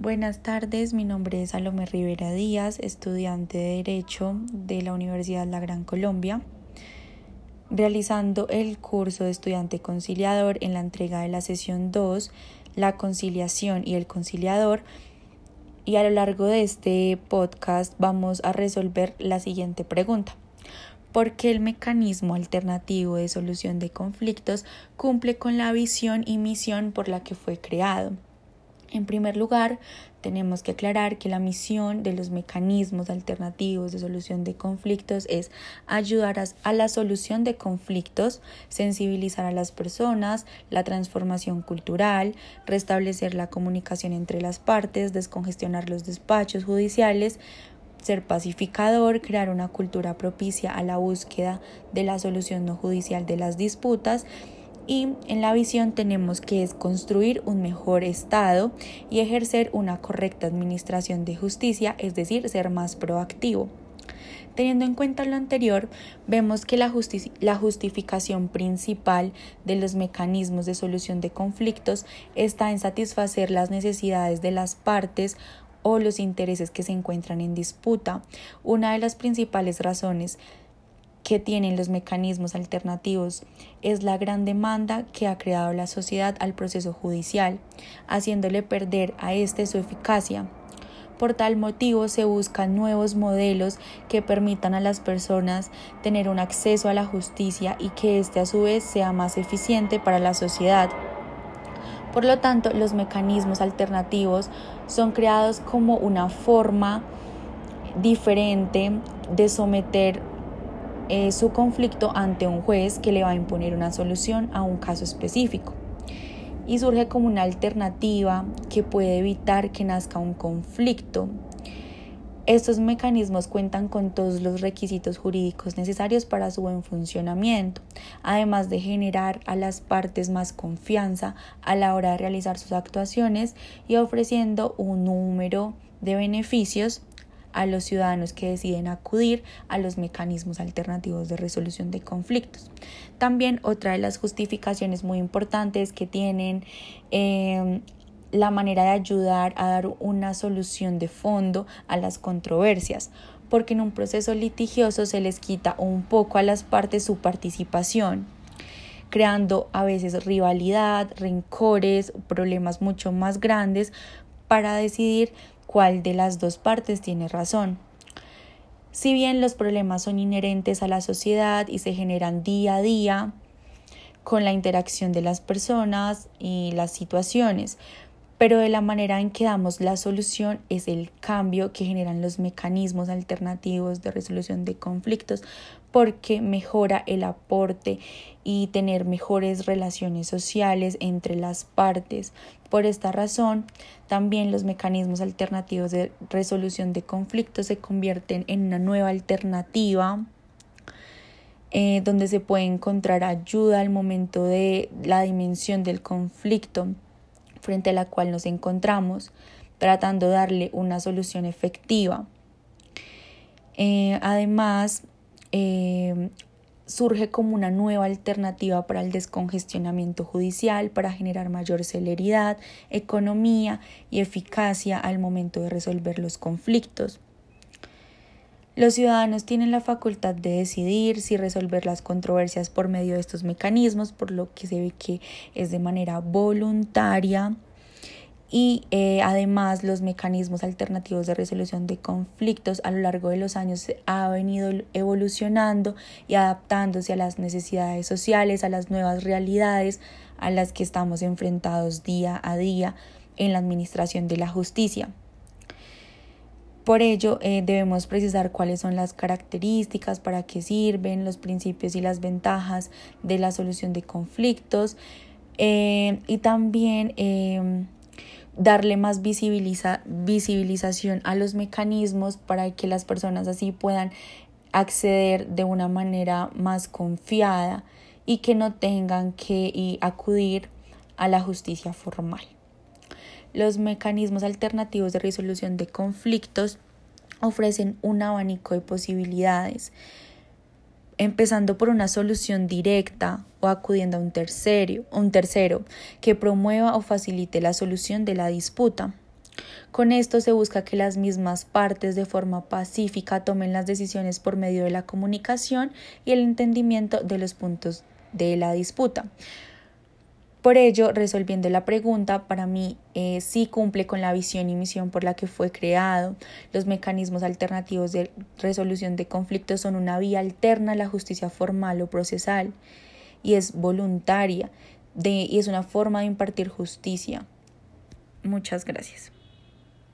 Buenas tardes, mi nombre es Salomé Rivera Díaz, estudiante de Derecho de la Universidad La Gran Colombia, realizando el curso de estudiante conciliador en la entrega de la sesión 2, la conciliación y el conciliador. Y a lo largo de este podcast vamos a resolver la siguiente pregunta. ¿Por qué el mecanismo alternativo de solución de conflictos cumple con la visión y misión por la que fue creado? En primer lugar, tenemos que aclarar que la misión de los mecanismos alternativos de solución de conflictos es ayudar a, la solución de conflictos, sensibilizar a las personas, la transformación cultural, restablecer la comunicación entre las partes, descongestionar los despachos judiciales, ser pacificador, crear una cultura propicia a la búsqueda de la solución no judicial de las disputas y en la visión tenemos que es construir un mejor Estado y ejercer una correcta administración de justicia, es decir, ser más proactivo. Teniendo en cuenta lo anterior, vemos que la, la, justificación principal de los mecanismos de solución de conflictos está en satisfacer las necesidades de las partes o los intereses que se encuentran en disputa. Una de las principales razones que tienen los mecanismos alternativos es la gran demanda que ha creado la sociedad al proceso judicial, haciéndole perder a este su eficacia. Por tal motivo se buscan nuevos modelos que permitan a las personas tener un acceso a la justicia y que éste a su vez sea más eficiente para la sociedad. Por lo tanto, los mecanismos alternativos son creados como una forma diferente de someter eh, su conflicto ante un juez que le va a imponer una solución a un caso específico. Y surge como una alternativa que puede evitar que nazca un conflicto. Estos mecanismos cuentan con todos los requisitos jurídicos necesarios para su buen funcionamiento, además de generar a las partes más confianza a la hora de realizar sus actuaciones y ofreciendo un número de beneficios a los ciudadanos que deciden acudir a los mecanismos alternativos de resolución de conflictos. También otra de las justificaciones muy importantes que tienen em, la manera de ayudar a dar una solución de fondo a las controversias, porque en un proceso litigioso se les quita un poco a las partes su participación creando a veces rivalidad, rencores, problemas mucho más grandes para decidir cuál de las dos partes tiene razón. Si bien los problemas son inherentes a la sociedad y se generan día a día con la interacción de las personas y las situaciones, pero de la manera en que damos la solución es el cambio que generan los mecanismos alternativos de resolución de conflictos porque mejora el aporte y tener mejores relaciones sociales entre las partes. Por esta razón, también los mecanismos alternativos de resolución de conflictos se convierten en una nueva alternativa eh, donde se puede encontrar ayuda al momento de la dimensión del conflicto frente a la cual nos encontramos, tratando de darle una solución efectiva. Eh, además, eh, surge como una nueva alternativa para el descongestionamiento judicial, para generar mayor celeridad, economía y eficacia al momento de resolver los conflictos. Los ciudadanos tienen la facultad de decidir si resolver las controversias por medio de estos mecanismos, por lo que se ve que es de manera voluntaria y eh, además los mecanismos alternativos de resolución de conflictos a lo largo de los años ha venido evolucionando y adaptándose a las necesidades sociales, a las nuevas realidades a las que estamos enfrentados día a día en la administración de la justicia. Por ello, eh, debemos precisar cuáles son las características, para qué sirven, los principios y las ventajas de la solución de conflictos eh, y también darle más visibilización a los mecanismos para que las personas así puedan acceder de una manera más confiada y que no tengan que acudir a la justicia formal. Los mecanismos alternativos de resolución de conflictos ofrecen un abanico de posibilidades empezando por una solución directa o acudiendo a un tercero, un tercero que promueva o facilite la solución de la disputa, Con esto se busca que las mismas partes de forma pacífica tomen las decisiones por medio de la comunicación y el entendimiento de los puntos de la disputa. Por ello, resolviendo la pregunta, para mí eh, sí cumple con la visión y misión por la que fue creado. Los mecanismos alternativos de resolución de conflictos son una vía alterna a la justicia formal o procesal y es voluntaria y es una forma de impartir justicia. Muchas gracias.